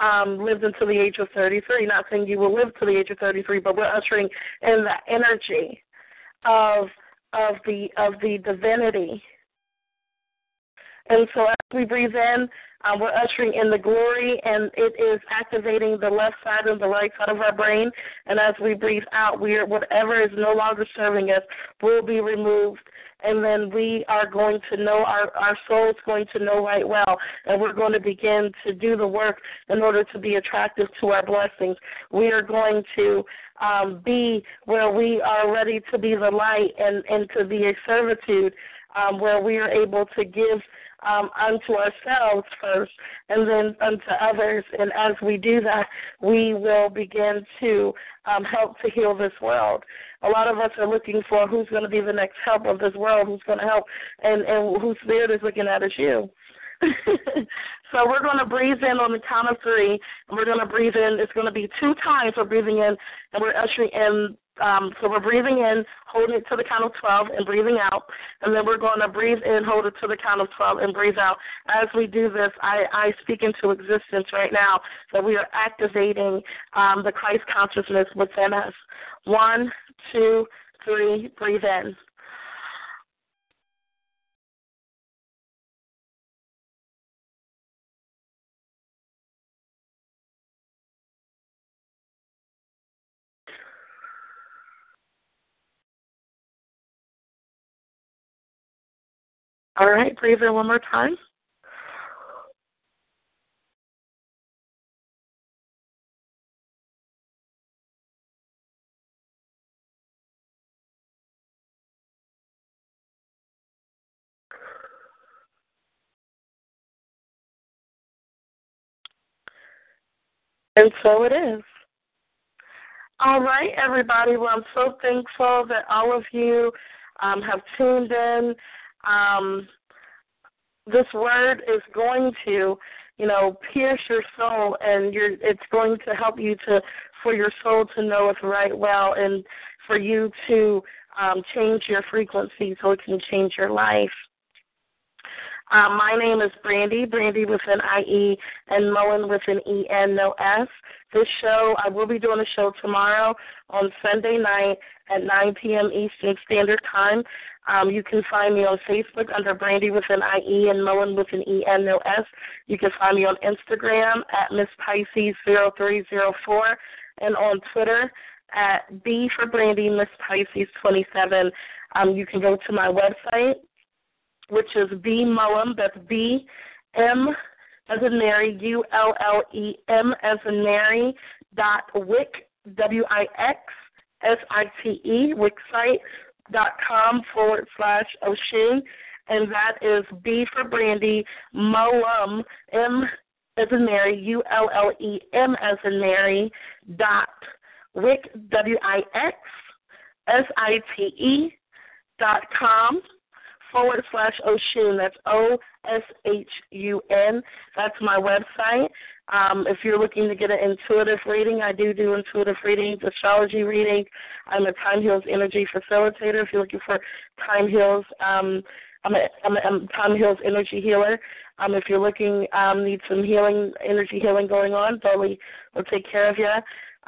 um, lived until the age of 33. Not saying you will live to the age of 33, but we're ushering in the energy of of the of the divinity. And so as we breathe in, um, we're ushering in the glory, and it is activating the left side and the right side of our brain. And as we breathe out, we are, whatever is no longer serving us will be removed. And then we are going to know our our soul is going to know right well, and we're going to begin to do the work in order to be attractive to our blessings. We are going to um, be where we are ready to be the light and and to be a servitude, um, where we are able to give um, unto ourselves first and then unto others. And as we do that, we will begin to um, help to heal this world. A lot of us are looking for who's going to be the next help of this world, who's going to help, and, and whose spirit is looking at is you. so we're going to breathe in on the count of three, and we're going to breathe in. It's going to be two times we're breathing in, and we're ushering in um, so we're breathing in, holding it to the count of 12, and breathing out. And then we're going to breathe in, hold it to the count of 12, and breathe out. As we do this, I, I speak into existence right now that we are activating um, the Christ consciousness within us. One, two, three, breathe in. All right, breathe in one more time. And so it is. All right, everybody. Well, I'm so thankful that all of you um, have tuned in um, this word is going to, you know, pierce your soul, and you're, it's going to help you to, for your soul to know it right well, and for you to um, change your frequency so it can change your life. Um, my name is Brandy, Brandy with an IE, and Mullen with an EN, no S. This show, I will be doing a show tomorrow on Sunday night at 9 p.m. Eastern Standard Time. Um, you can find me on Facebook under Brandy with an IE and Mullen with an EN, no S. You can find me on Instagram at Miss Pisces 0304 and on Twitter at B for Brandy Miss Pisces 27. Um, you can go to my website, which is B Mullem, that's B M as in Mary, U L L E M as in Mary, dot Wix, W I X S I T E, Wixsite dot com forward slash Oshun, and that is B for Brandy, Mullem, M as in Mary, U L L E M as in Mary, dot Wix, W I X S I T E dot com forward slash Oshun. That's O S H U N. That's my website. Um, if you're looking to get an intuitive reading, I do do intuitive readings, astrology readings. I'm a Time Heals Energy Facilitator. If you're looking for Time Heals, um, I'm a, I'm a, I'm a Time Heals Energy Healer. Um, if you're looking, um, need some healing, energy healing going on, Dolly will take care of you.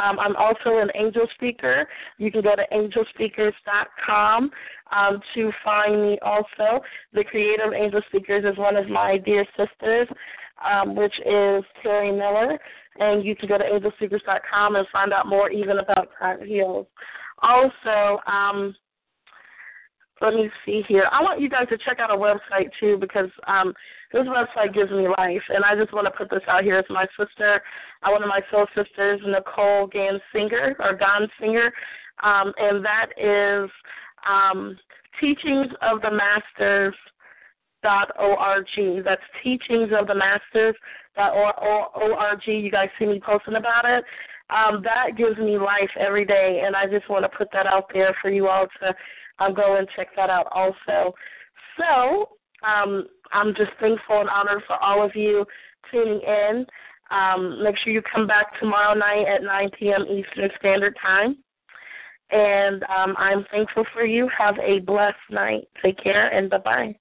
Um, I'm also an angel speaker. You can go to angelspeakers.com um, to find me also. The creator of Angel Speakers is one of my dear sisters, um, which is Terry Miller. And you can go to angelspeakers.com and find out more even about Time Heals. Also, um, let me see here. I want you guys to check out a website too because um, this website gives me life, and I just want to put this out here. It's my sister, uh, one of my soul sisters, Nicole Gansinger or Gansinger, um, and that is um, Teachings of the dot org. That's teachings of the dot org. You guys see me posting about it. Um, that gives me life every day, and I just want to put that out there for you all to um, go and check that out also. So um, I'm just thankful and honored for all of you tuning in. Um, make sure you come back tomorrow night at 9 p.m. Eastern Standard Time. And um, I'm thankful for you. Have a blessed night. Take care and bye bye.